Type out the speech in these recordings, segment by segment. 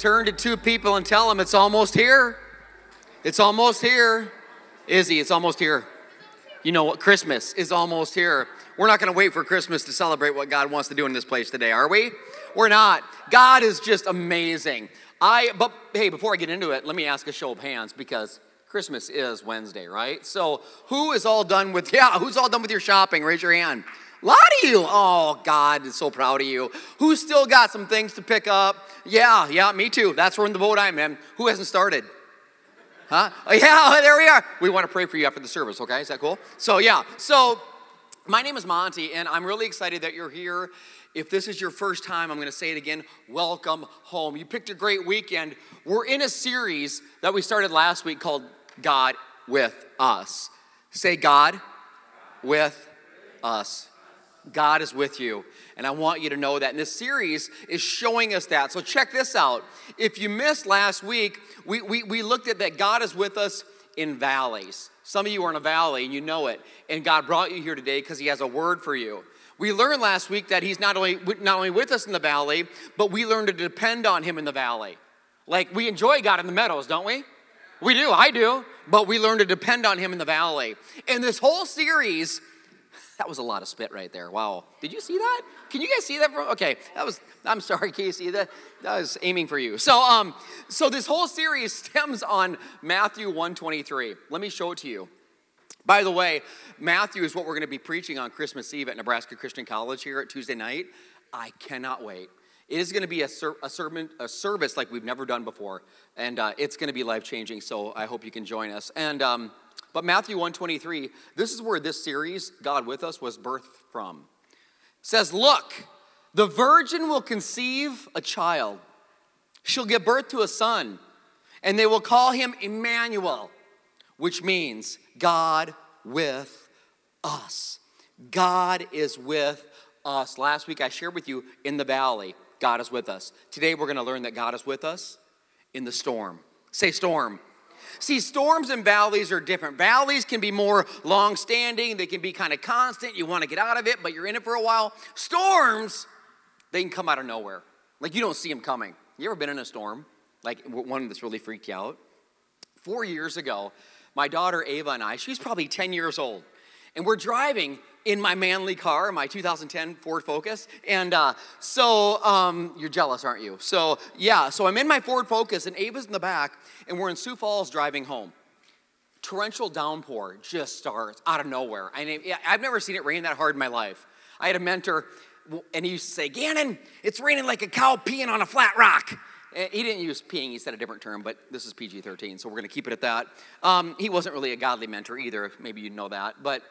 turn to two people and tell them it's almost here. It's almost here. Izzy, it's almost here. You know what? Christmas is almost here. We're not going to wait for Christmas to celebrate what God wants to do in this place today, are we? We're not. God is just amazing. I but hey, before I get into it, let me ask a show of hands because Christmas is Wednesday, right? So, who is all done with yeah, who's all done with your shopping? Raise your hand. A lot of you. Oh, God is so proud of you. Who's still got some things to pick up? Yeah, yeah, me too. That's where in the boat I'm in. Who hasn't started? Huh? Oh, yeah, there we are. We want to pray for you after the service, okay? Is that cool? So, yeah. So, my name is Monty, and I'm really excited that you're here. If this is your first time, I'm going to say it again welcome home. You picked a great weekend. We're in a series that we started last week called God with Us. Say, God with us. God is with you. And I want you to know that. And this series is showing us that. So check this out. If you missed last week, we, we, we looked at that God is with us in valleys. Some of you are in a valley and you know it. And God brought you here today because He has a word for you. We learned last week that He's not only, not only with us in the valley, but we learn to depend on Him in the valley. Like we enjoy God in the meadows, don't we? We do, I do. But we learn to depend on Him in the valley. And this whole series that was a lot of spit right there. Wow. Did you see that? Can you guys see that? From, okay, that was. I'm sorry, Casey. That that was aiming for you. So um, so this whole series stems on Matthew 123. Let me show it to you. By the way, Matthew is what we're going to be preaching on Christmas Eve at Nebraska Christian College here at Tuesday night. I cannot wait. It is going to be a, ser- a, sermon, a service like we've never done before, and uh, it's going to be life changing. So I hope you can join us. And um, but Matthew 123, this is where this series, God with Us, was birthed from. It says, Look, the virgin will conceive a child. She'll give birth to a son, and they will call him Emmanuel, which means God with us. God is with us. Last week I shared with you in the valley, God is with us. Today we're going to learn that God is with us in the storm. Say storm. See, storms and valleys are different. Valleys can be more long standing, they can be kind of constant. You want to get out of it, but you're in it for a while. Storms, they can come out of nowhere. Like you don't see them coming. You ever been in a storm? Like one that's really freaked you out? Four years ago, my daughter Ava and I, she's probably 10 years old, and we're driving in my manly car, my 2010 Ford Focus. And uh, so um, you're jealous, aren't you? So yeah, so I'm in my Ford Focus, and Ava's in the back, and we're in Sioux Falls driving home. Torrential downpour just starts out of nowhere. I mean, I've never seen it rain that hard in my life. I had a mentor, and he used to say, Gannon, it's raining like a cow peeing on a flat rock. He didn't use peeing, he said a different term, but this is PG 13, so we're going to keep it at that. Um, he wasn't really a godly mentor either, maybe you know that. But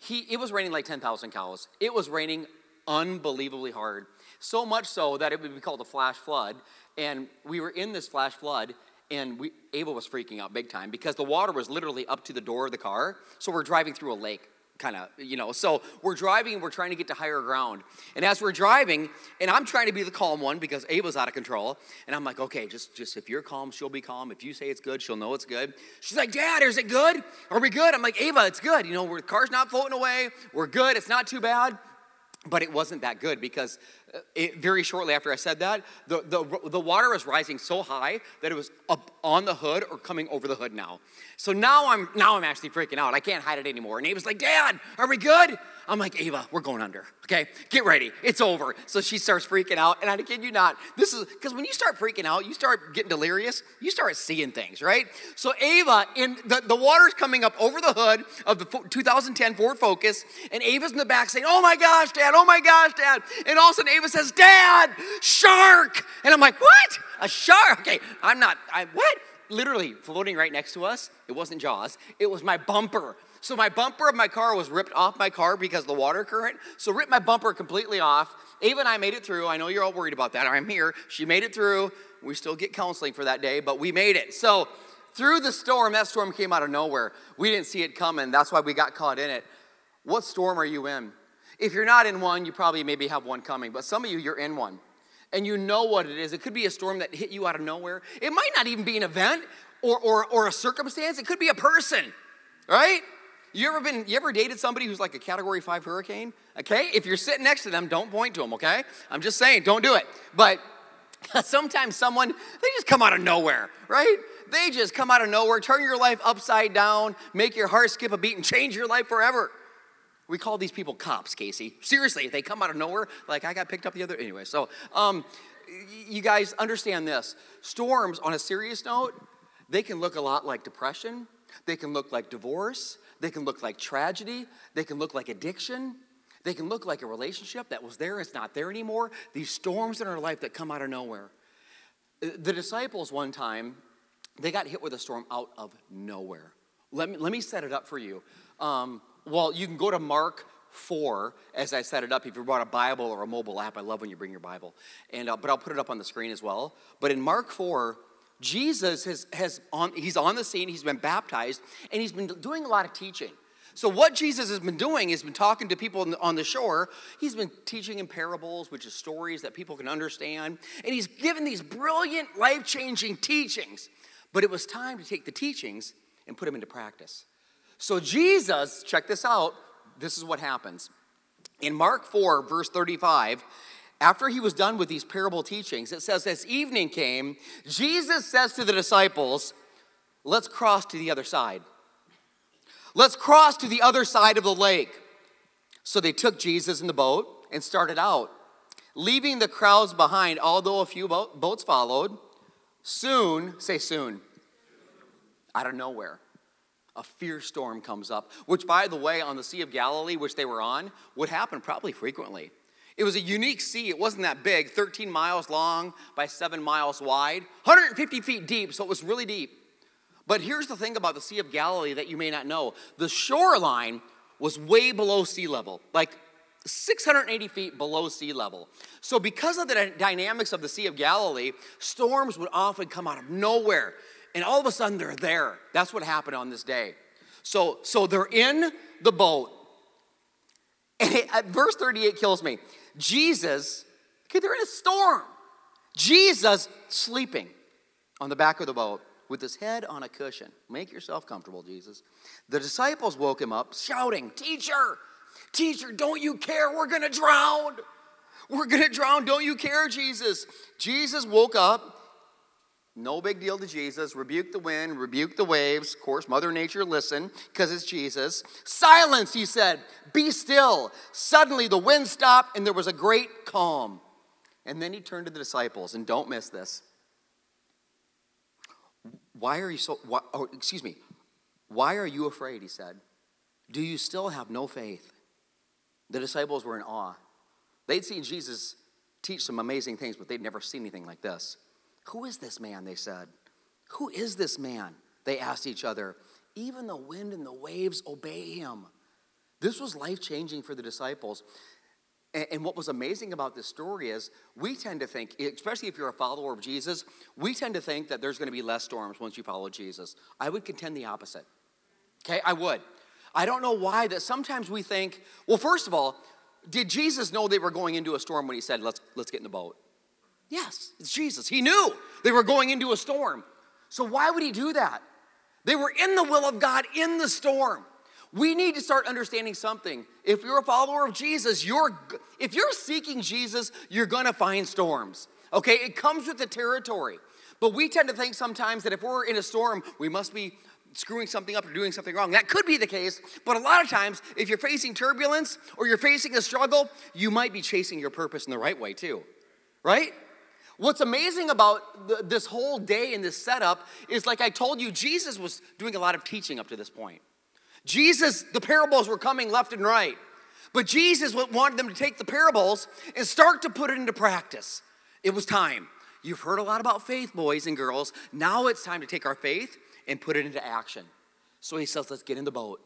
he, it was raining like 10,000 cows. It was raining unbelievably hard. So much so that it would be called a flash flood. And we were in this flash flood, and we, Ava was freaking out big time because the water was literally up to the door of the car. So we're driving through a lake kind of, you know. So we're driving, and we're trying to get to higher ground. And as we're driving, and I'm trying to be the calm one because Ava's out of control. And I'm like, okay, just, just if you're calm, she'll be calm. If you say it's good, she'll know it's good. She's like, Dad, is it good? Are we good? I'm like, Ava, it's good. You know, we're the car's not floating away. We're good. It's not too bad. But it wasn't that good because it, very shortly after I said that, the, the, the water was rising so high that it was up on the hood or coming over the hood now. So now I'm now I'm actually freaking out. I can't hide it anymore. And Ava's like, Dad, are we good? I'm like, Ava, we're going under. Okay, get ready. It's over. So she starts freaking out, and I kid you not, this is because when you start freaking out, you start getting delirious. You start seeing things, right? So Ava, in the, the water's coming up over the hood of the 2010 Ford Focus, and Ava's in the back saying, "Oh my gosh, Dad! Oh my gosh, Dad!" And all of a sudden, Ava says, "Dad, shark!" And I'm like, "What? A shark? Okay, I'm not. I what?" Literally floating right next to us. It wasn't Jaws. It was my bumper. So my bumper of my car was ripped off my car because of the water current. So ripped my bumper completely off. Ava and I made it through. I know you're all worried about that. I'm here. She made it through. We still get counseling for that day, but we made it. So through the storm, that storm came out of nowhere. We didn't see it coming. That's why we got caught in it. What storm are you in? If you're not in one, you probably maybe have one coming, but some of you, you're in one. And you know what it is. It could be a storm that hit you out of nowhere. It might not even be an event or, or, or a circumstance, it could be a person, right? You ever been, you ever dated somebody who's like a category five hurricane? Okay, if you're sitting next to them, don't point to them, okay? I'm just saying, don't do it. But Sometimes someone, they just come out of nowhere, right? They just come out of nowhere, turn your life upside down, make your heart skip a beat, and change your life forever. We call these people cops, Casey. Seriously, they come out of nowhere. Like I got picked up the other anyway. So, um, you guys understand this. Storms, on a serious note, they can look a lot like depression. They can look like divorce. They can look like tragedy. They can look like addiction. They can look like a relationship that was there, it's not there anymore. These storms in our life that come out of nowhere. The disciples, one time, they got hit with a storm out of nowhere. Let me, let me set it up for you. Um, well, you can go to Mark 4 as I set it up. If you brought a Bible or a mobile app, I love when you bring your Bible. And, uh, but I'll put it up on the screen as well. But in Mark 4, Jesus has, has on, he's on the scene, he's been baptized, and he's been doing a lot of teaching. So, what Jesus has been doing is been talking to people on the shore. He's been teaching in parables, which is stories that people can understand. And he's given these brilliant, life changing teachings. But it was time to take the teachings and put them into practice. So, Jesus, check this out, this is what happens. In Mark 4, verse 35, after he was done with these parable teachings, it says, As evening came, Jesus says to the disciples, Let's cross to the other side. Let's cross to the other side of the lake. So they took Jesus in the boat and started out, leaving the crowds behind, although a few boats followed. Soon, say soon, out of nowhere, a fierce storm comes up, which, by the way, on the Sea of Galilee, which they were on, would happen probably frequently. It was a unique sea. It wasn't that big, 13 miles long by seven miles wide, 150 feet deep, so it was really deep. But here's the thing about the Sea of Galilee that you may not know the shoreline was way below sea level, like 680 feet below sea level. So, because of the dynamics of the Sea of Galilee, storms would often come out of nowhere, and all of a sudden they're there. That's what happened on this day. So, so they're in the boat, and it, uh, verse 38 kills me. Jesus, okay, they're in a storm. Jesus sleeping on the back of the boat with his head on a cushion. Make yourself comfortable, Jesus. The disciples woke him up, shouting, Teacher, teacher, don't you care? We're gonna drown. We're gonna drown. Don't you care, Jesus? Jesus woke up. No big deal to Jesus. Rebuke the wind, rebuke the waves. Of course, Mother Nature listened because it's Jesus. Silence, he said. Be still. Suddenly the wind stopped and there was a great calm. And then he turned to the disciples, and don't miss this. Why are you so, why, oh, excuse me, why are you afraid? He said. Do you still have no faith? The disciples were in awe. They'd seen Jesus teach some amazing things, but they'd never seen anything like this. Who is this man? They said. Who is this man? They asked each other. Even the wind and the waves obey him. This was life changing for the disciples. And what was amazing about this story is we tend to think, especially if you're a follower of Jesus, we tend to think that there's going to be less storms once you follow Jesus. I would contend the opposite. Okay, I would. I don't know why that sometimes we think, well, first of all, did Jesus know they were going into a storm when he said, let's, let's get in the boat? Yes, it's Jesus. He knew they were going into a storm. So why would he do that? They were in the will of God in the storm. We need to start understanding something. If you're a follower of Jesus, you're if you're seeking Jesus, you're going to find storms. Okay? It comes with the territory. But we tend to think sometimes that if we're in a storm, we must be screwing something up or doing something wrong. That could be the case, but a lot of times, if you're facing turbulence or you're facing a struggle, you might be chasing your purpose in the right way too. Right? What's amazing about this whole day and this setup is like I told you, Jesus was doing a lot of teaching up to this point. Jesus, the parables were coming left and right. But Jesus wanted them to take the parables and start to put it into practice. It was time. You've heard a lot about faith, boys and girls. Now it's time to take our faith and put it into action. So he says, let's get in the boat.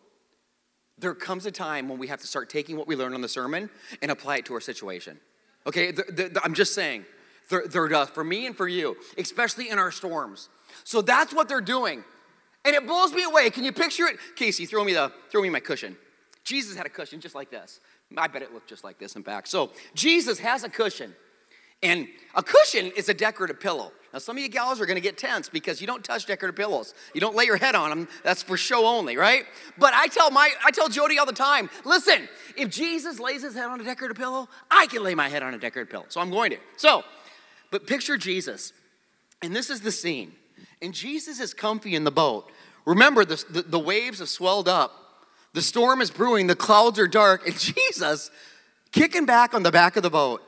There comes a time when we have to start taking what we learned on the sermon and apply it to our situation. Okay, the, the, the, I'm just saying, uh, for me and for you, especially in our storms. So that's what they're doing. And it blows me away. Can you picture it? Casey, throw me the throw me my cushion. Jesus had a cushion just like this. I bet it looked just like this in fact. So Jesus has a cushion. And a cushion is a decorative pillow. Now, some of you gals are gonna get tense because you don't touch decorative pillows. You don't lay your head on them. That's for show only, right? But I tell my I tell Jody all the time, listen, if Jesus lays his head on a decorative pillow, I can lay my head on a decorative pillow. So I'm going to. So but picture Jesus. And this is the scene. And Jesus is comfy in the boat. Remember, the, the, the waves have swelled up. The storm is brewing. The clouds are dark. And Jesus kicking back on the back of the boat.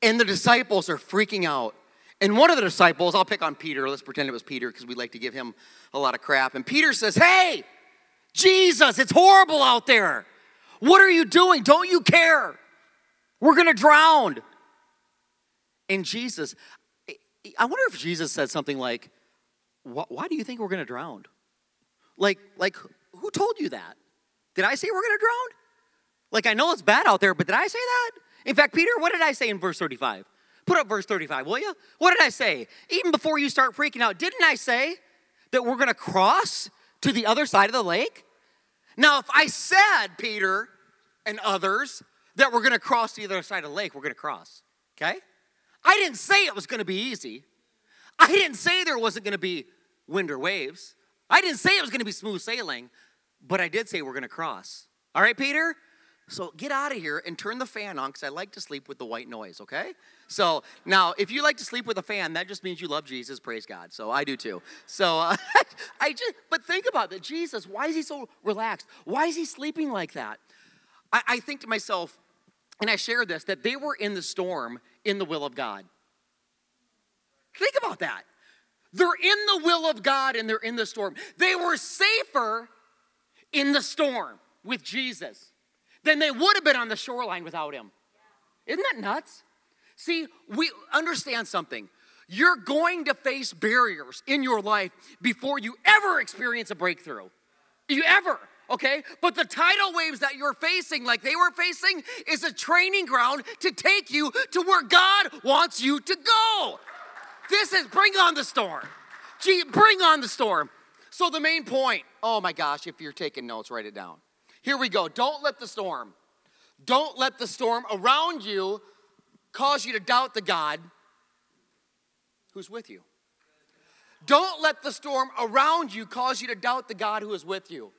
And the disciples are freaking out. And one of the disciples, I'll pick on Peter, let's pretend it was Peter because we like to give him a lot of crap. And Peter says, Hey, Jesus, it's horrible out there. What are you doing? Don't you care? We're to drown. And Jesus, I wonder if Jesus said something like, Why do you think we're going to drown? Like, like, who told you that? Did I say we're going to drown? Like, I know it's bad out there, but did I say that? In fact, Peter, what did I say in verse 35? Put up verse 35, will you? What did I say? Even before you start freaking out, didn't I say that we're going to cross to the other side of the lake? Now, if I said, Peter and others, that we're going to cross the other side of the lake, we're going to cross, okay? I didn't say it was going to be easy. I didn't say there wasn't going to be wind or waves. I didn't say it was going to be smooth sailing, but I did say we're going to cross. All right, Peter? So get out of here and turn the fan on because I like to sleep with the white noise, okay? So now, if you like to sleep with a fan, that just means you love Jesus, praise God. So I do too. So uh, I just, but think about that. Jesus, why is he so relaxed? Why is he sleeping like that? I, I think to myself, and I share this, that they were in the storm in the will of God. Think about that. They're in the will of God and they're in the storm. They were safer in the storm with Jesus than they would have been on the shoreline without him. Isn't that nuts? See, we understand something. You're going to face barriers in your life before you ever experience a breakthrough. You ever, okay? But the tidal waves that you're facing, like they were facing, is a training ground to take you to where God wants you to go. This is bring on the storm. Gee, bring on the storm. So, the main point, oh my gosh, if you're taking notes, write it down. Here we go. Don't let the storm, don't let the storm around you cause you to doubt the God who's with you. Don't let the storm around you cause you to doubt the God who is with you.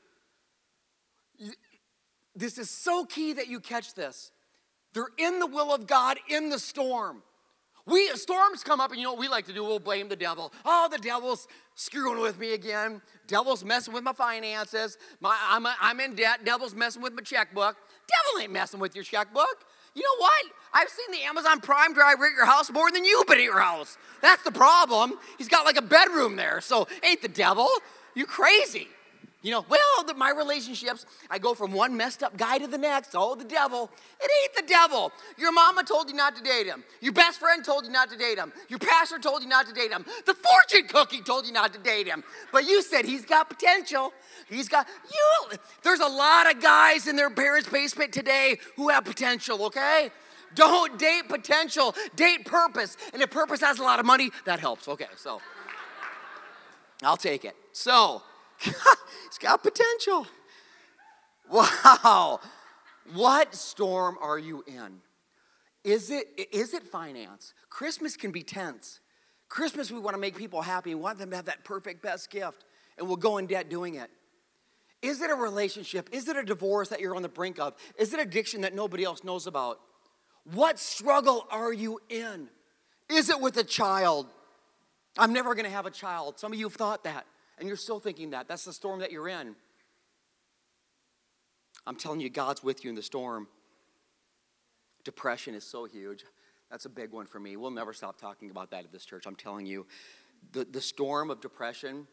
This is so key that you catch this. They're in the will of God in the storm. We storms come up, and you know what we like to do? We'll blame the devil. Oh, the devil's screwing with me again. Devil's messing with my finances. My, I'm, a, I'm in debt. Devil's messing with my checkbook. Devil ain't messing with your checkbook. You know what? I've seen the Amazon Prime driver at your house more than you've been at your house. That's the problem. He's got like a bedroom there, so ain't the devil. You crazy. You know, well, the, my relationships, I go from one messed up guy to the next. Oh, the devil. It ain't the devil. Your mama told you not to date him. Your best friend told you not to date him. Your pastor told you not to date him. The fortune cookie told you not to date him. But you said he's got potential. He's got, you, there's a lot of guys in their parents' basement today who have potential, okay? Don't date potential, date purpose. And if purpose has a lot of money, that helps. Okay, so I'll take it. So, it's got potential. Wow. What storm are you in? Is it, is it finance? Christmas can be tense. Christmas, we want to make people happy. We want them to have that perfect best gift, and we'll go in debt doing it. Is it a relationship? Is it a divorce that you're on the brink of? Is it addiction that nobody else knows about? What struggle are you in? Is it with a child? I'm never going to have a child. Some of you have thought that and you're still thinking that. That's the storm that you're in. I'm telling you, God's with you in the storm. Depression is so huge. That's a big one for me. We'll never stop talking about that at this church. I'm telling you, the, the storm of depression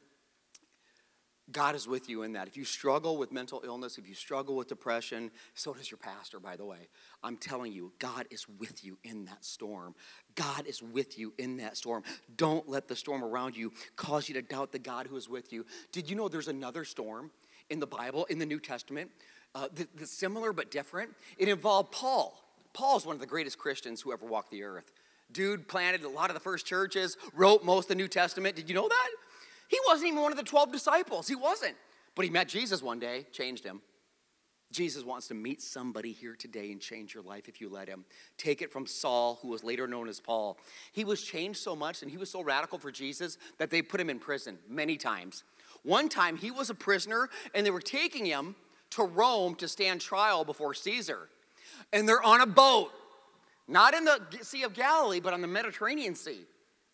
God is with you in that. If you struggle with mental illness, if you struggle with depression, so does your pastor, by the way. I'm telling you, God is with you in that storm. God is with you in that storm. Don't let the storm around you cause you to doubt the God who is with you. Did you know there's another storm in the Bible, in the New Testament, uh, that's similar but different? It involved Paul. Paul is one of the greatest Christians who ever walked the earth. Dude planted a lot of the first churches, wrote most of the New Testament. Did you know that? He wasn't even one of the 12 disciples. He wasn't. But he met Jesus one day, changed him. Jesus wants to meet somebody here today and change your life if you let him. Take it from Saul, who was later known as Paul. He was changed so much and he was so radical for Jesus that they put him in prison many times. One time he was a prisoner and they were taking him to Rome to stand trial before Caesar. And they're on a boat. not in the Sea of Galilee, but on the Mediterranean Sea.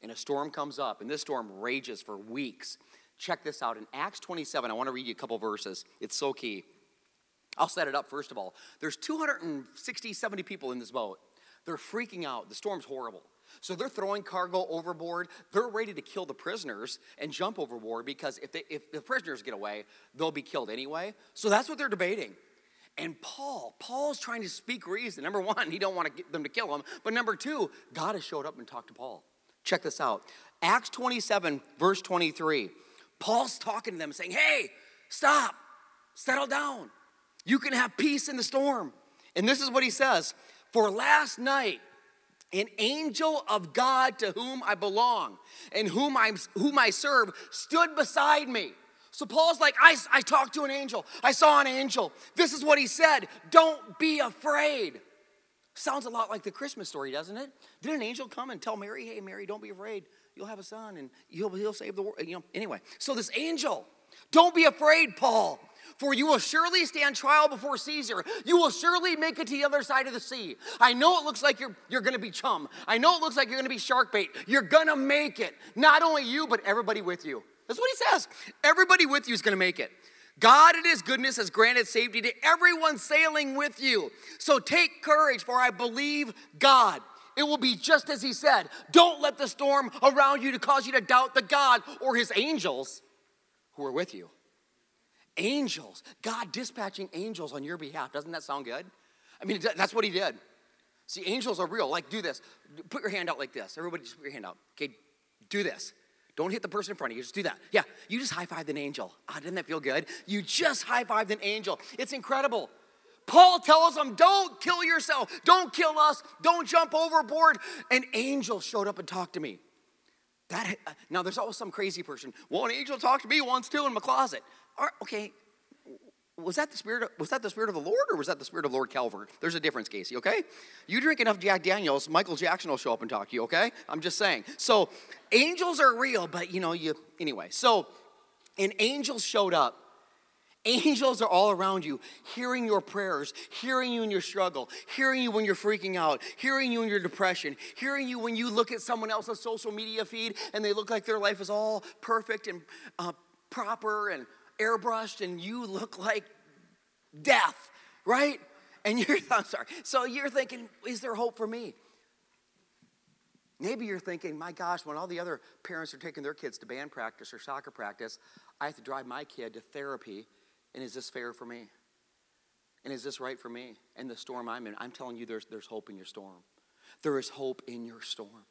And a storm comes up, and this storm rages for weeks. Check this out. In Acts 27, I want to read you a couple verses. It's so key. I'll set it up first of all. There's 260, 70 people in this boat. They're freaking out. The storm's horrible. So they're throwing cargo overboard. They're ready to kill the prisoners and jump overboard because if, they, if the prisoners get away, they'll be killed anyway. So that's what they're debating. And Paul, Paul's trying to speak reason. Number one, he don't want to get them to kill him. But number two, God has showed up and talked to Paul. Check this out. Acts 27, verse 23. Paul's talking to them, saying, Hey, stop, settle down. You can have peace in the storm. And this is what he says For last night, an angel of God to whom I belong and whom, i whom I serve stood beside me. So Paul's like, I, I talked to an angel. I saw an angel. This is what he said Don't be afraid. Sounds a lot like the Christmas story, doesn't it? Did an angel come and tell Mary, hey, Mary, don't be afraid. You'll have a son and he'll, he'll save the world. You know, anyway, so this angel, don't be afraid, Paul, for you will surely stand trial before Caesar. You will surely make it to the other side of the sea. I know it looks like you're, you're gonna be chum. I know it looks like you're gonna be shark bait. You're gonna make it. Not only you, but everybody with you. That's what he says. Everybody with you is gonna make it. God in his goodness has granted safety to everyone sailing with you. So take courage, for I believe God. It will be just as he said. Don't let the storm around you to cause you to doubt the God or his angels who are with you. Angels, God dispatching angels on your behalf. Doesn't that sound good? I mean, that's what he did. See, angels are real. Like, do this. Put your hand out like this. Everybody, just put your hand out. Okay, do this. Don't hit the person in front of you. Just do that. Yeah, you just high fived an angel. Ah, didn't that feel good? You just high fived an angel. It's incredible. Paul tells them, don't kill yourself. Don't kill us. Don't jump overboard. An angel showed up and talked to me. That, now, there's always some crazy person. Well, an angel talked to me once too in my closet. okay, was that the spirit of, was that the spirit of the Lord or was that the spirit of Lord Calvert? There's a difference, Casey, okay? You drink enough Jack Daniels, Michael Jackson will show up and talk to you, okay? I'm just saying. So angels are real, but you know, you anyway. So an angel showed up. Angels are all around you, hearing your prayers, hearing you in your struggle, hearing you when you're freaking out, hearing you in your depression, hearing you when you look at someone else's social media feed and they look like their life is all perfect and uh, proper and airbrushed and you look like death, right? And you're, I'm sorry. So you're thinking, is there hope for me? Maybe you're thinking, my gosh, when all the other parents are taking their kids to band practice or soccer practice, I have to drive my kid to therapy. And is this fair for me? And is this right for me? And the storm I'm in, I'm telling you, there's, there's hope in your storm. There is hope in your storm.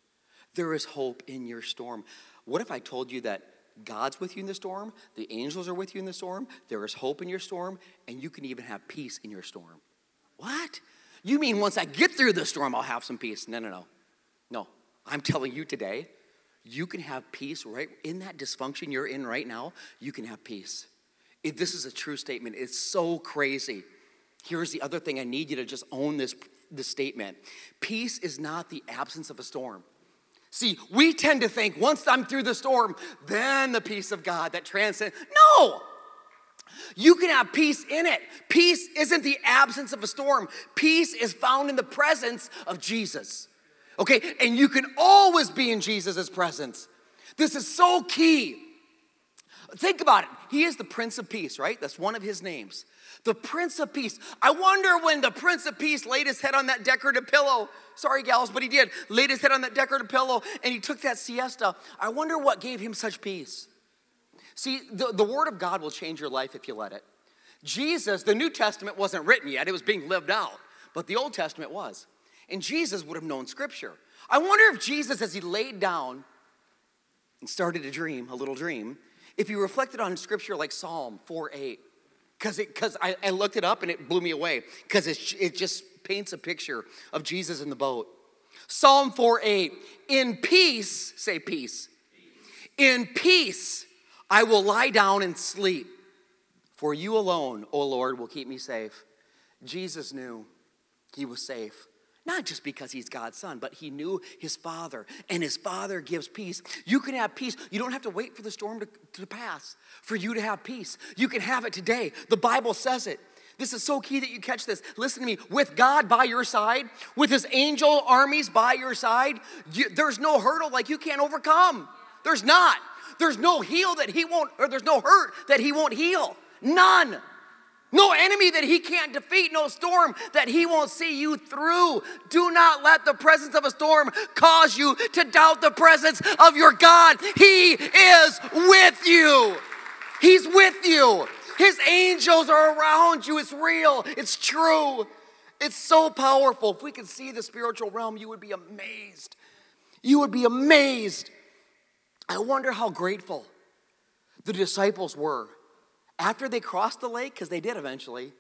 There is hope in your storm. What if I told you that God's with you in the storm, the angels are with you in the storm, there is hope in your storm, and you can even have peace in your storm. What? You mean once I get through the storm, I'll have some peace? No, no, no. No. I'm telling you today, you can have peace right in that dysfunction you're in right now. You can have peace. If this is a true statement. It's so crazy. Here's the other thing I need you to just own this, this statement peace is not the absence of a storm. See, we tend to think once I'm through the storm, then the peace of God that transcends. No! You can have peace in it. Peace isn't the absence of a storm, peace is found in the presence of Jesus. Okay, and you can always be in Jesus' presence. This is so key. Think about it. He is the Prince of Peace, right? That's one of his names. The Prince of Peace. I wonder when the Prince of Peace laid his head on that decorative pillow. Sorry, gals, but he did. Laid his head on that decorative pillow and he took that siesta. I wonder what gave him such peace. See, the, the Word of God will change your life if you let it. Jesus, the New Testament wasn't written yet, it was being lived out, but the Old Testament was. And Jesus would have known Scripture. I wonder if Jesus, as he laid down and started to dream, a little dream, if you reflected on Scripture like Psalm 4 8, because I, I looked it up and it blew me away because it, it just paints a picture of Jesus in the boat. Psalm 4 8, in peace, say peace. In peace, I will lie down and sleep, for you alone, O Lord, will keep me safe. Jesus knew he was safe. Not just because he's God's son, but he knew his father, and his father gives peace. You can have peace. You don't have to wait for the storm to, to pass for you to have peace. You can have it today. The Bible says it This is so key that you catch this. Listen to me. With God by your side, with his angel armies by your side, you, there's no hurdle like you can't overcome. There's not. There's no heal that he won't, or there's no hurt that he won't heal. None. No enemy that he can't defeat, no storm that he won't see you through. Do not let the presence of a storm cause you to doubt the presence of your God. He is with you. He's with you. His angels are around you. It's real, it's true. It's so powerful. If we could see the spiritual realm, you would be amazed. You would be amazed. I wonder how grateful the disciples were after they crossed the lake, because they did eventually,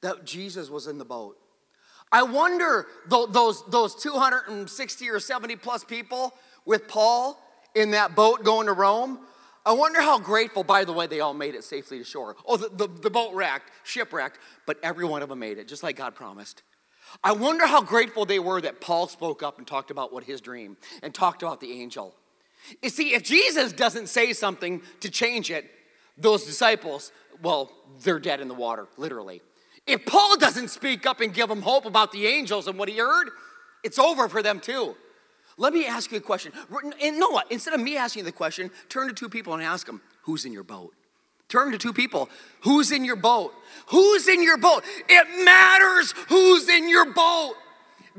that Jesus was in the boat. I wonder those, those 260 or 70 plus people with Paul in that boat going to Rome, I wonder how grateful, by the way, they all made it safely to shore. Oh, the, the, the boat wrecked, shipwrecked, but every one of them made it, just like God promised. I wonder how grateful they were that Paul spoke up and talked about what his dream and talked about the angel. You see, if Jesus doesn't say something to change it, those disciples, well, they're dead in the water, literally. If Paul doesn't speak up and give them hope about the angels and what he heard, it's over for them too. Let me ask you a question. And know what? Instead of me asking the question, turn to two people and ask them, who's in your boat? Turn to two people. Who's in your boat? Who's in your boat? It matters who's in your boat.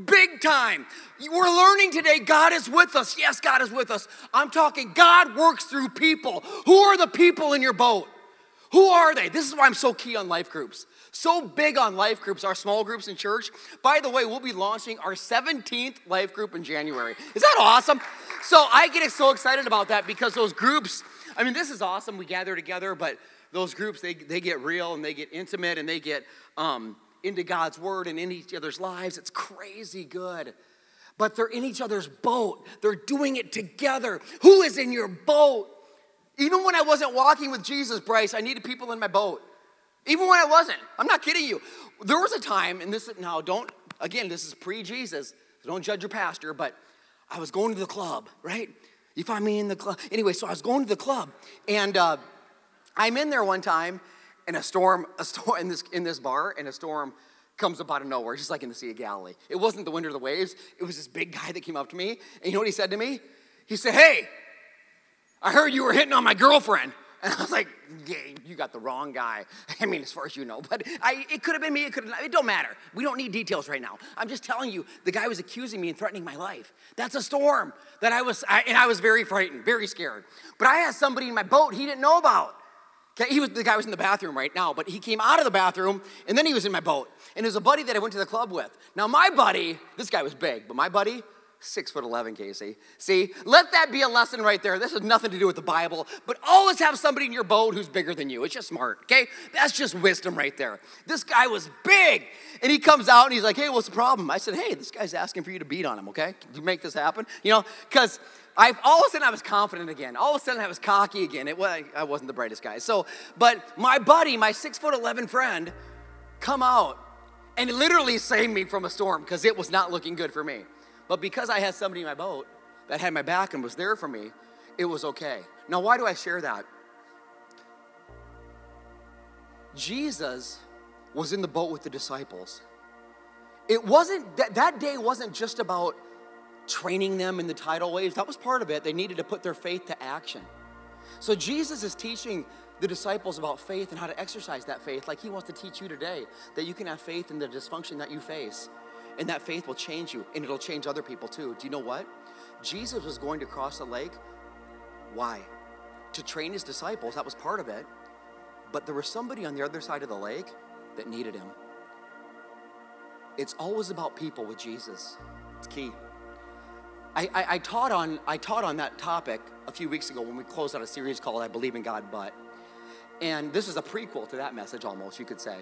Big time. We're learning today God is with us. Yes, God is with us. I'm talking God works through people. Who are the people in your boat? Who are they? This is why I'm so key on life groups. So big on life groups, our small groups in church. By the way, we'll be launching our 17th life group in January. Is that awesome? So I get so excited about that because those groups, I mean, this is awesome. We gather together, but those groups, they, they get real and they get intimate and they get um, into God's word and in each other's lives. It's crazy good. But they're in each other's boat, they're doing it together. Who is in your boat? Even when I wasn't walking with Jesus, Bryce, I needed people in my boat. Even when I wasn't. I'm not kidding you. There was a time, and this now don't, again, this is pre Jesus, so don't judge your pastor, but I was going to the club, right? You find me in the club. Anyway, so I was going to the club, and uh, I'm in there one time, and a storm, a storm in this in this bar, and a storm comes up out of nowhere, just like in the Sea of Galilee. It wasn't the wind or the waves. It was this big guy that came up to me, and you know what he said to me? He said, "Hey, I heard you were hitting on my girlfriend." And I was like, yeah, you got the wrong guy. I mean, as far as you know, but I, it could have been me. It could have. It don't matter. We don't need details right now. I'm just telling you, the guy was accusing me and threatening my life. That's a storm that I was, I, and I was very frightened, very scared. But I had somebody in my boat he didn't know about. Okay, he was the guy was in the bathroom right now, but he came out of the bathroom and then he was in my boat. And there's a buddy that I went to the club with. Now my buddy, this guy was big, but my buddy Six foot 11, Casey. See, let that be a lesson right there. This has nothing to do with the Bible, but always have somebody in your boat who's bigger than you. It's just smart, okay? That's just wisdom right there. This guy was big, and he comes out and he's like, hey, what's the problem? I said, hey, this guy's asking for you to beat on him, okay? Can you make this happen? You know, because I all of a sudden I was confident again. All of a sudden I was cocky again. It was, I wasn't the brightest guy. So, but my buddy, my six foot 11 friend, come out and literally saved me from a storm because it was not looking good for me. But because I had somebody in my boat that had my back and was there for me, it was okay. Now, why do I share that? Jesus was in the boat with the disciples. It wasn't, that, that day wasn't just about training them in the tidal waves. That was part of it. They needed to put their faith to action. So Jesus is teaching the disciples about faith and how to exercise that faith like he wants to teach you today that you can have faith in the dysfunction that you face and that faith will change you and it'll change other people too. Do you know what? Jesus was going to cross the lake. Why? To train his disciples, that was part of it. But there was somebody on the other side of the lake that needed him. It's always about people with Jesus. It's key. I, I, I, taught on, I taught on that topic a few weeks ago when we closed out a series called I Believe in God But. And this is a prequel to that message almost, you could say.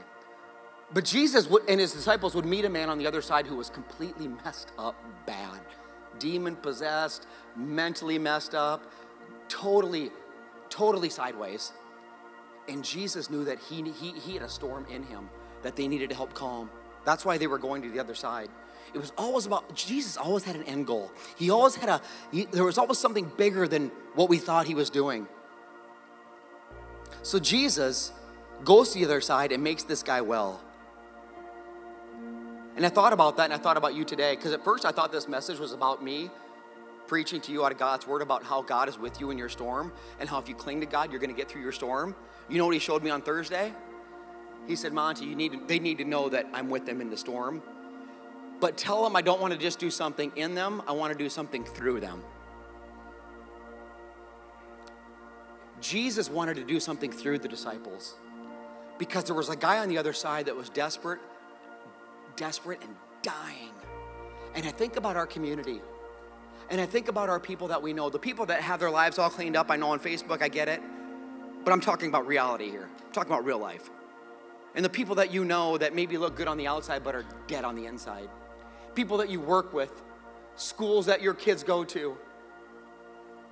But Jesus and his disciples would meet a man on the other side who was completely messed up bad, demon possessed, mentally messed up, totally, totally sideways. And Jesus knew that he, he, he had a storm in him that they needed to help calm. That's why they were going to the other side. It was always about, Jesus always had an end goal. He always had a, he, there was always something bigger than what we thought he was doing. So Jesus goes to the other side and makes this guy well. And I thought about that and I thought about you today because at first I thought this message was about me preaching to you out of God's word about how God is with you in your storm and how if you cling to God, you're going to get through your storm. You know what he showed me on Thursday? He said, Monty, you need they need to know that I'm with them in the storm. But tell them I don't want to just do something in them, I want to do something through them. Jesus wanted to do something through the disciples because there was a guy on the other side that was desperate, desperate and dying. And I think about our community. And I think about our people that we know, the people that have their lives all cleaned up. I know on Facebook, I get it. But I'm talking about reality here. I'm talking about real life. And the people that you know that maybe look good on the outside but are dead on the inside. People that you work with, schools that your kids go to,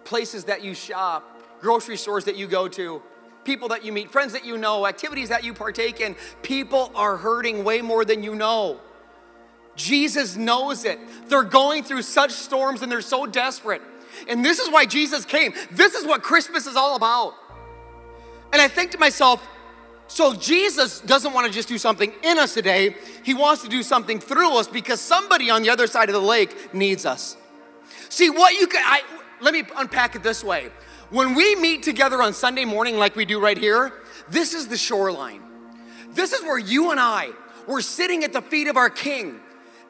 places that you shop, grocery stores that you go to, people that you meet, friends that you know, activities that you partake in. People are hurting way more than you know. Jesus knows it. They're going through such storms and they're so desperate. And this is why Jesus came. This is what Christmas is all about. And I think to myself, so Jesus doesn't want to just do something in us today, he wants to do something through us because somebody on the other side of the lake needs us. See, what you can, I, let me unpack it this way. When we meet together on Sunday morning, like we do right here, this is the shoreline. This is where you and I, we're sitting at the feet of our King,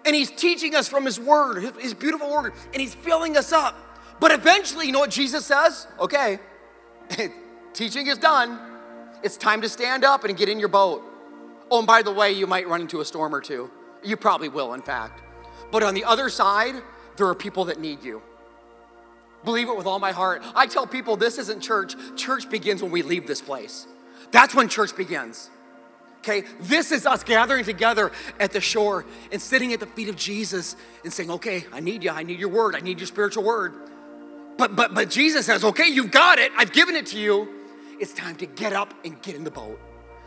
and He's teaching us from His Word, His beautiful Word, and He's filling us up. But eventually, you know what Jesus says? Okay, teaching is done. It's time to stand up and get in your boat. Oh, and by the way, you might run into a storm or two. You probably will, in fact. But on the other side, there are people that need you believe it with all my heart. I tell people this isn't church. Church begins when we leave this place. That's when church begins. Okay, this is us gathering together at the shore and sitting at the feet of Jesus and saying, "Okay, I need you. I need your word. I need your spiritual word." But but but Jesus says, "Okay, you've got it. I've given it to you. It's time to get up and get in the boat."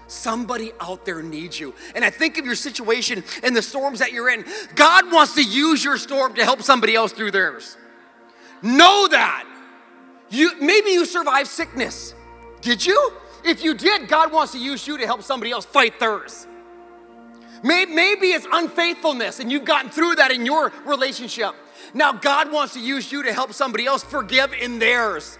Somebody out there needs you. And I think of your situation and the storms that you're in. God wants to use your storm to help somebody else through theirs. Know that. You, maybe you survived sickness. Did you? If you did, God wants to use you to help somebody else fight theirs. Maybe, maybe it's unfaithfulness and you've gotten through that in your relationship. Now, God wants to use you to help somebody else forgive in theirs.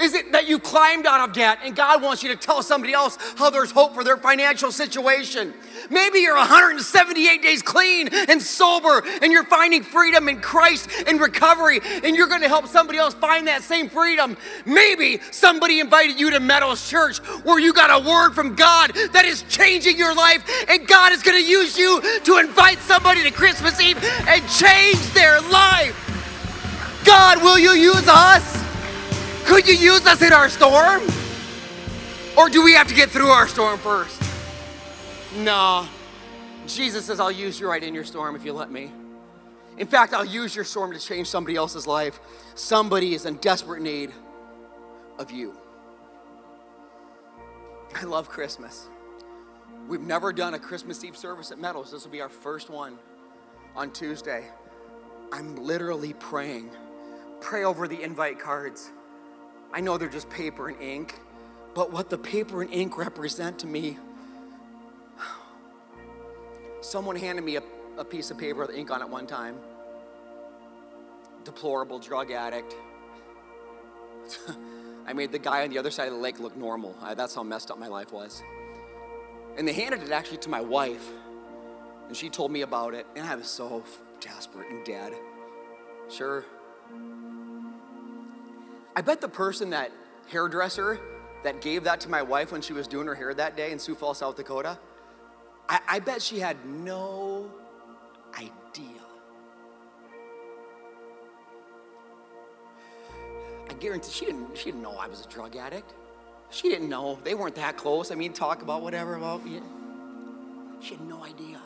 Is it that you climbed out of debt and God wants you to tell somebody else how there's hope for their financial situation? Maybe you're 178 days clean and sober and you're finding freedom in Christ and recovery and you're going to help somebody else find that same freedom. Maybe somebody invited you to Meadows Church where you got a word from God that is changing your life and God is going to use you to invite somebody to Christmas Eve and change their life. God, will you use us? Could you use us in our storm? Or do we have to get through our storm first? No. Jesus says, I'll use you right in your storm if you let me. In fact, I'll use your storm to change somebody else's life. Somebody is in desperate need of you. I love Christmas. We've never done a Christmas Eve service at Meadows. This will be our first one on Tuesday. I'm literally praying. Pray over the invite cards. I know they're just paper and ink, but what the paper and ink represent to me, someone handed me a, a piece of paper with ink on it one time. Deplorable drug addict. I made the guy on the other side of the lake look normal. I, that's how messed up my life was. And they handed it actually to my wife, and she told me about it, and I was so desperate and dead. Sure, I bet the person that hairdresser that gave that to my wife when she was doing her hair that day in Sioux Falls, South Dakota, I, I bet she had no idea. I guarantee she didn't, she didn't know I was a drug addict. She didn't know. They weren't that close. I mean, talk about whatever about me. She had no idea.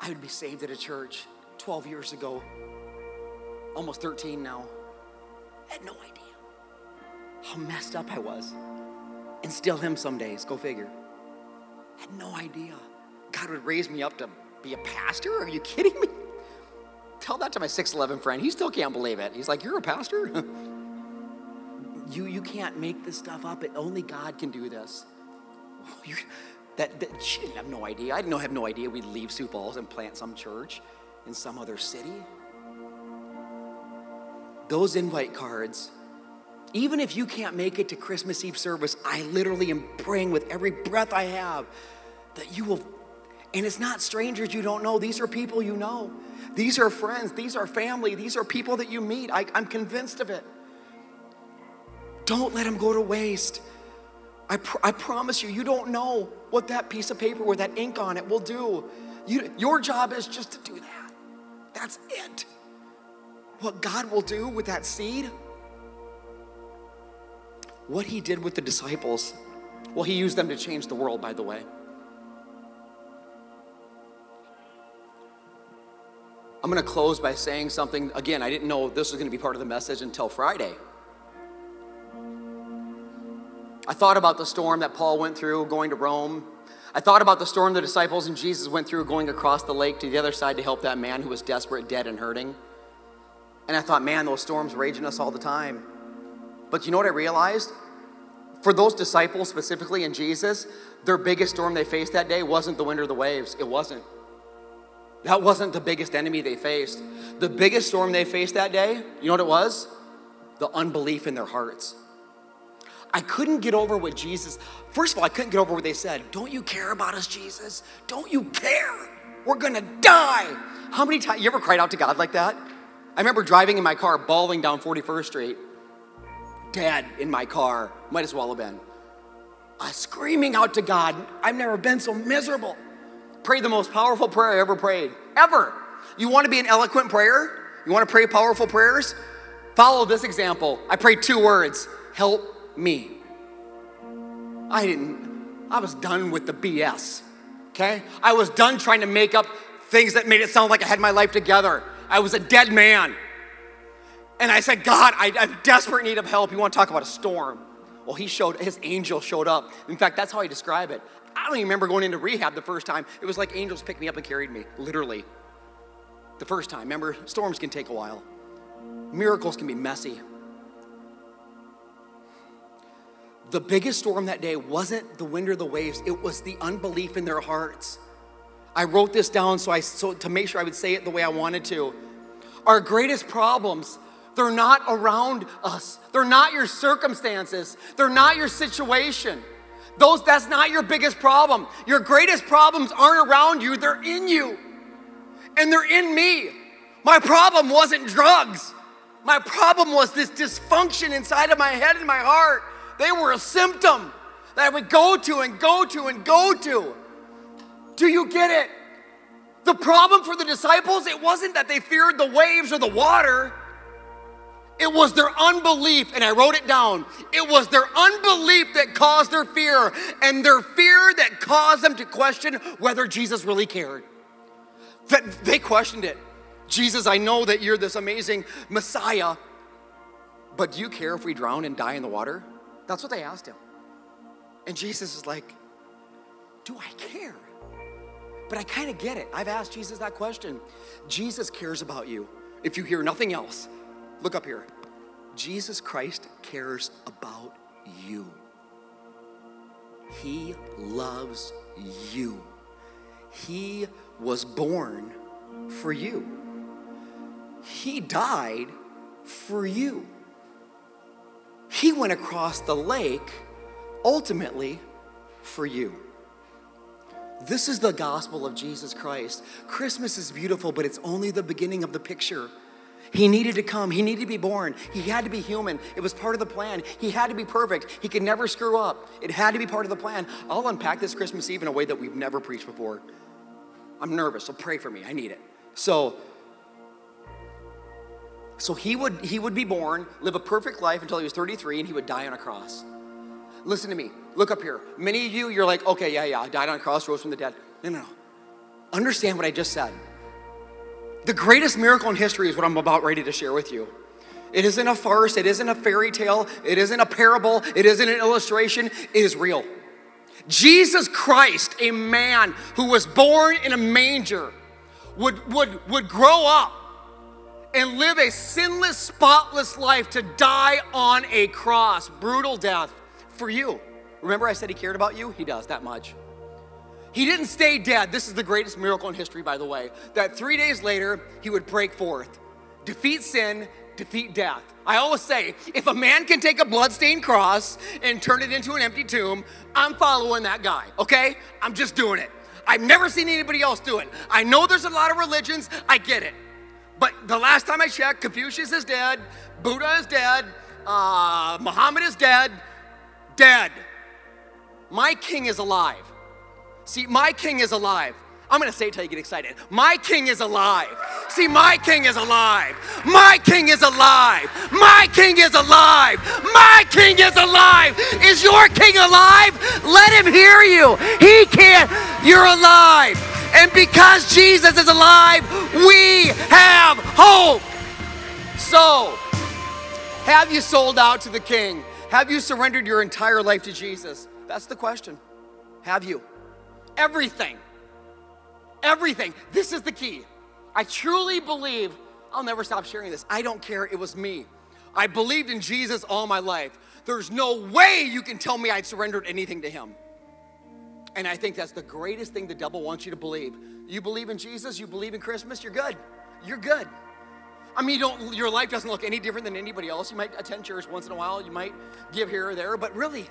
I would be saved at a church 12 years ago, almost 13 now. Had no idea how messed up I was. And still him some days, go figure. I had no idea. God would raise me up to be a pastor? Are you kidding me? Tell that to my 6'11 friend. He still can't believe it. He's like, You're a pastor? you, you can't make this stuff up. It, only God can do this. That, that she didn't have no idea. I didn't know, have no idea we'd leave Sioux Falls and plant some church in some other city. Those invite cards, even if you can't make it to Christmas Eve service, I literally am praying with every breath I have that you will. And it's not strangers you don't know, these are people you know. These are friends, these are family, these are people that you meet. I, I'm convinced of it. Don't let them go to waste. I, pr- I promise you, you don't know what that piece of paper with that ink on it will do. You, your job is just to do that. That's it. What God will do with that seed, what He did with the disciples, well, He used them to change the world, by the way. I'm going to close by saying something. Again, I didn't know this was going to be part of the message until Friday. I thought about the storm that Paul went through going to Rome. I thought about the storm the disciples and Jesus went through going across the lake to the other side to help that man who was desperate, dead, and hurting. And I thought, man, those storms raging us all the time. But you know what I realized? For those disciples specifically in Jesus, their biggest storm they faced that day wasn't the wind or the waves. It wasn't. That wasn't the biggest enemy they faced. The biggest storm they faced that day, you know what it was? The unbelief in their hearts. I couldn't get over what Jesus, first of all, I couldn't get over what they said. Don't you care about us, Jesus? Don't you care? We're gonna die. How many times, you ever cried out to God like that? I remember driving in my car, bawling down 41st Street, Dad in my car, might as well have been. Uh, screaming out to God, I've never been so miserable. Prayed the most powerful prayer I ever prayed, ever. You wanna be an eloquent prayer? You wanna pray powerful prayers? Follow this example. I prayed two words help me. I didn't, I was done with the BS, okay? I was done trying to make up things that made it sound like I had my life together. I was a dead man. And I said, God, I, am desperate need of help. You want to talk about a storm? Well, he showed, his angel showed up. In fact, that's how I describe it. I don't even remember going into rehab the first time. It was like angels picked me up and carried me, literally. The first time. Remember, storms can take a while, miracles can be messy. The biggest storm that day wasn't the wind or the waves, it was the unbelief in their hearts. I wrote this down so I so to make sure I would say it the way I wanted to. Our greatest problems, they're not around us. They're not your circumstances. They're not your situation. Those that's not your biggest problem. Your greatest problems aren't around you, they're in you. And they're in me. My problem wasn't drugs. My problem was this dysfunction inside of my head and my heart they were a symptom that I would go to and go to and go to. Do you get it? The problem for the disciples, it wasn't that they feared the waves or the water. It was their unbelief, and I wrote it down. It was their unbelief that caused their fear, and their fear that caused them to question whether Jesus really cared. That they questioned it. Jesus, I know that you're this amazing Messiah, but do you care if we drown and die in the water? That's what they asked him. And Jesus is like, Do I care? But I kind of get it. I've asked Jesus that question. Jesus cares about you. If you hear nothing else, look up here. Jesus Christ cares about you. He loves you. He was born for you. He died for you. He went across the lake ultimately for you. This is the gospel of Jesus Christ. Christmas is beautiful, but it's only the beginning of the picture. He needed to come. He needed to be born. He had to be human. It was part of the plan. He had to be perfect. He could never screw up. It had to be part of the plan. I'll unpack this Christmas Eve in a way that we've never preached before. I'm nervous, so pray for me. I need it. So, so he would, he would be born, live a perfect life until he was 33, and he would die on a cross. Listen to me. Look up here. Many of you, you're like, okay, yeah, yeah, I died on a cross, rose from the dead. No, no, no. Understand what I just said. The greatest miracle in history is what I'm about ready to share with you. It isn't a farce, it isn't a fairy tale, it isn't a parable, it isn't an illustration, it is real. Jesus Christ, a man who was born in a manger, would, would, would grow up and live a sinless, spotless life to die on a cross, brutal death for you. Remember, I said he cared about you? He does that much. He didn't stay dead. This is the greatest miracle in history, by the way. That three days later, he would break forth, defeat sin, defeat death. I always say, if a man can take a bloodstained cross and turn it into an empty tomb, I'm following that guy, okay? I'm just doing it. I've never seen anybody else do it. I know there's a lot of religions, I get it. But the last time I checked, Confucius is dead, Buddha is dead, uh, Muhammad is dead, dead. My king is alive. See, my king is alive. I'm gonna say it till you get excited. My king is alive. See, my king is alive. My king is alive. My king is alive. My king is alive. Is your king alive? Let him hear you. He can't. You're alive. And because Jesus is alive, we have hope. So, have you sold out to the king? Have you surrendered your entire life to Jesus? That's the question. Have you? Everything. Everything. This is the key. I truly believe, I'll never stop sharing this. I don't care. It was me. I believed in Jesus all my life. There's no way you can tell me I'd surrendered anything to him. And I think that's the greatest thing the devil wants you to believe. You believe in Jesus, you believe in Christmas, you're good. You're good. I mean, you don't, your life doesn't look any different than anybody else. You might attend church once in a while, you might give here or there, but really,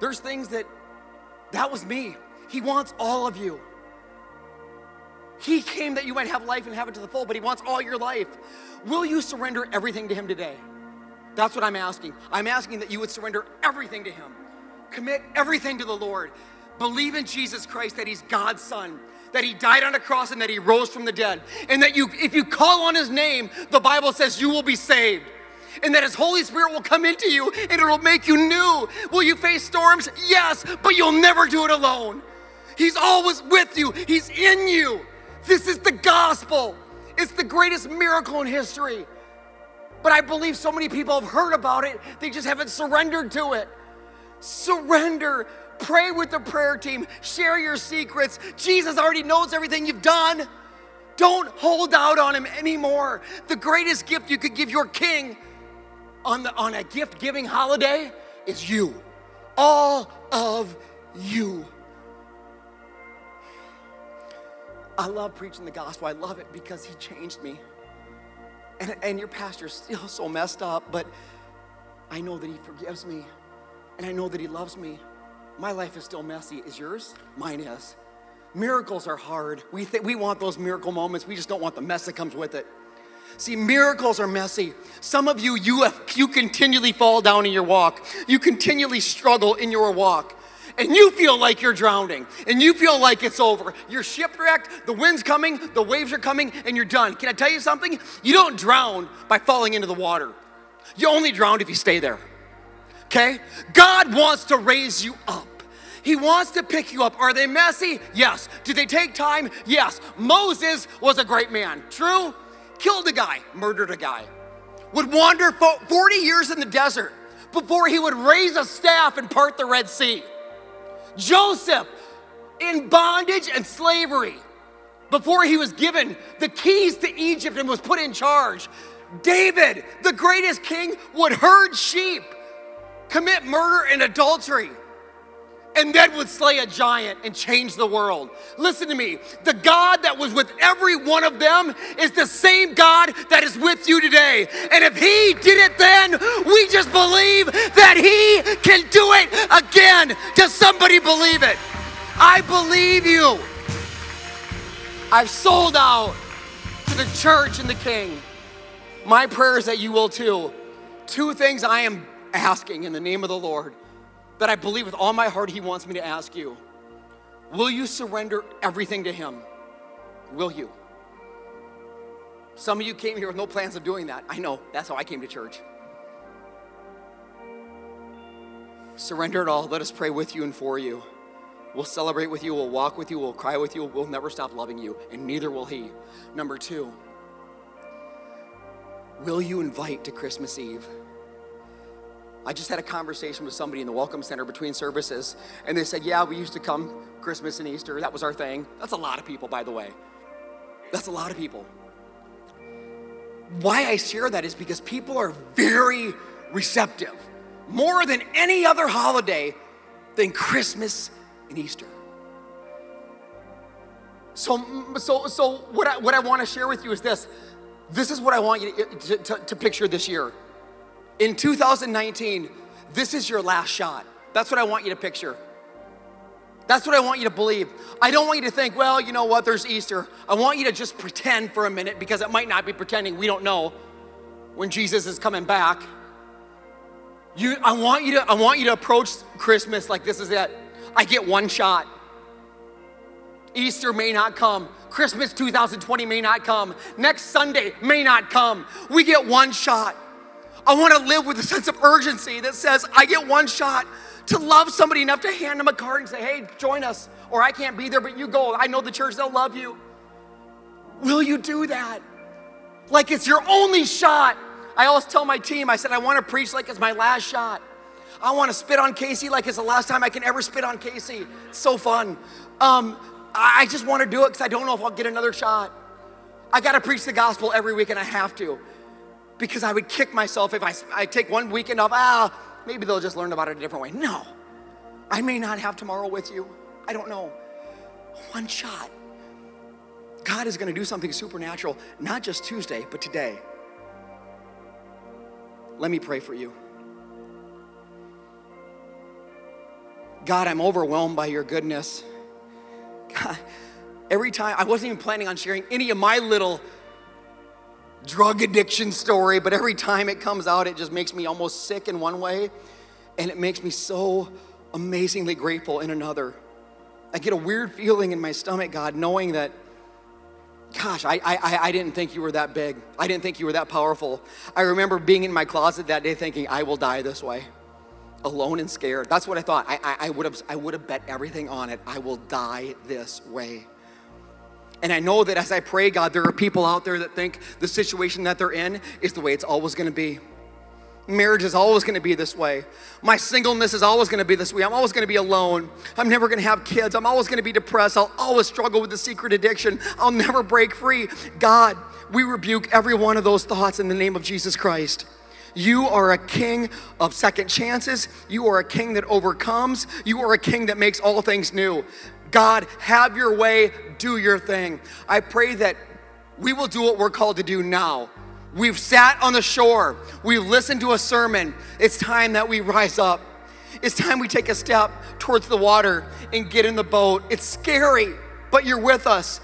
there's things that, that was me. He wants all of you. He came that you might have life and have it to the full, but He wants all your life. Will you surrender everything to Him today? That's what I'm asking. I'm asking that you would surrender everything to Him. Commit everything to the Lord. Believe in Jesus Christ that He's God's Son, that He died on a cross and that He rose from the dead. And that you, if you call on His name, the Bible says you will be saved. And that His Holy Spirit will come into you and it'll make you new. Will you face storms? Yes, but you'll never do it alone. He's always with you, He's in you. This is the gospel. It's the greatest miracle in history. But I believe so many people have heard about it, they just haven't surrendered to it. Surrender. Pray with the prayer team. Share your secrets. Jesus already knows everything you've done. Don't hold out on him anymore. The greatest gift you could give your king on, the, on a gift giving holiday is you. All of you. I love preaching the gospel. I love it because he changed me. And, and your pastor's still so messed up, but I know that he forgives me and I know that he loves me. My life is still messy. Is yours? Mine is. Miracles are hard. We, th- we want those miracle moments. We just don't want the mess that comes with it. See, miracles are messy. Some of you, you, have, you continually fall down in your walk. You continually struggle in your walk and you feel like you're drowning and you feel like it's over. You're shipwrecked, the wind's coming, the waves are coming, and you're done. Can I tell you something? You don't drown by falling into the water, you only drown if you stay there. Okay? God wants to raise you up. He wants to pick you up. Are they messy? Yes. Did they take time? Yes. Moses was a great man. True? Killed a guy, murdered a guy. Would wander 40 years in the desert before he would raise a staff and part the Red Sea. Joseph in bondage and slavery before he was given the keys to Egypt and was put in charge. David, the greatest king, would herd sheep, commit murder and adultery and then would slay a giant and change the world. Listen to me. The God that was with every one of them is the same God that is with you today. And if He did it then, we just believe that He can do it again. Does somebody believe it? I believe you. I've sold out to the church and the King. My prayer is that you will too. Two things I am asking in the name of the Lord that I believe with all my heart He wants me to ask you Will you surrender everything to Him? Will you? Some of you came here with no plans of doing that. I know, that's how I came to church. Surrender it all. Let us pray with you and for you. We'll celebrate with you, we'll walk with you, we'll cry with you, we'll never stop loving you, and neither will He. Number two, will you invite to Christmas Eve? I just had a conversation with somebody in the Welcome Center between services, and they said, Yeah, we used to come Christmas and Easter. That was our thing. That's a lot of people, by the way. That's a lot of people. Why I share that is because people are very receptive, more than any other holiday than Christmas and Easter. So, so, so what I, what I want to share with you is this. This is what I want you to, to, to, to picture this year. In 2019, this is your last shot. That's what I want you to picture. That's what I want you to believe. I don't want you to think, well, you know what, there's Easter. I want you to just pretend for a minute because it might not be pretending. We don't know when Jesus is coming back. You, I, want you to, I want you to approach Christmas like this is it. I get one shot. Easter may not come. Christmas 2020 may not come. Next Sunday may not come. We get one shot. I want to live with a sense of urgency that says, I get one shot to love somebody enough to hand them a card and say, hey, join us. Or I can't be there, but you go. I know the church, they'll love you. Will you do that? Like it's your only shot. I always tell my team, I said, I want to preach like it's my last shot. I want to spit on Casey like it's the last time I can ever spit on Casey. It's so fun. Um, I just want to do it because I don't know if I'll get another shot. I got to preach the gospel every week and I have to because I would kick myself if I, I take one weekend off. Ah, maybe they'll just learn about it a different way. No, I may not have tomorrow with you. I don't know. One shot. God is going to do something supernatural, not just Tuesday, but today. Let me pray for you. God, I'm overwhelmed by your goodness. God, every time, I wasn't even planning on sharing any of my little drug addiction story, but every time it comes out, it just makes me almost sick in one way, and it makes me so amazingly grateful in another. I get a weird feeling in my stomach, God, knowing that, gosh, I, I, I didn't think you were that big. I didn't think you were that powerful. I remember being in my closet that day thinking, I will die this way, alone and scared. That's what I thought. I, I, I would have I would have bet everything on it. I will die this way. And I know that as I pray, God, there are people out there that think the situation that they're in is the way it's always gonna be. Marriage is always gonna be this way. My singleness is always gonna be this way. I'm always gonna be alone. I'm never gonna have kids. I'm always gonna be depressed. I'll always struggle with the secret addiction. I'll never break free. God, we rebuke every one of those thoughts in the name of Jesus Christ. You are a king of second chances. You are a king that overcomes. You are a king that makes all things new. God, have your way, do your thing. I pray that we will do what we're called to do now. We've sat on the shore, we've listened to a sermon. It's time that we rise up. It's time we take a step towards the water and get in the boat. It's scary, but you're with us.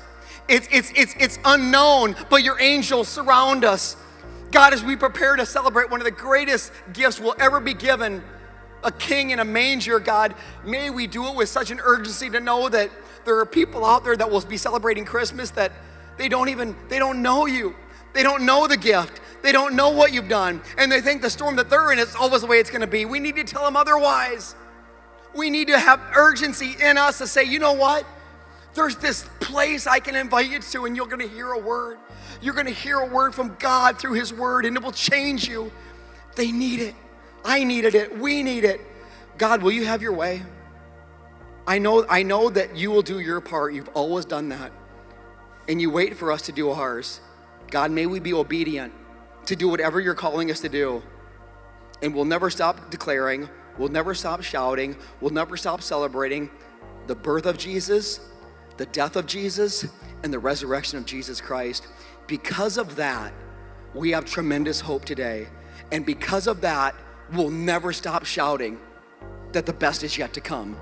It's, it's, it's, it's unknown, but your angels surround us. God, as we prepare to celebrate one of the greatest gifts we'll ever be given a king in a manger, God, may we do it with such an urgency to know that there are people out there that will be celebrating Christmas that they don't even, they don't know you. They don't know the gift. They don't know what you've done. And they think the storm that they're in is always the way it's gonna be. We need to tell them otherwise. We need to have urgency in us to say, you know what? There's this place I can invite you to, and you're gonna hear a word. You're gonna hear a word from God through His word, and it will change you. They need it. I needed it. We need it. God, will you have your way? I know, I know that you will do your part. You've always done that. And you wait for us to do ours. God, may we be obedient to do whatever you're calling us to do. And we'll never stop declaring, we'll never stop shouting, we'll never stop celebrating the birth of Jesus, the death of Jesus, and the resurrection of Jesus Christ. Because of that, we have tremendous hope today. And because of that, we'll never stop shouting that the best is yet to come.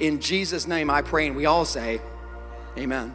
In Jesus' name I pray, and we all say, Amen.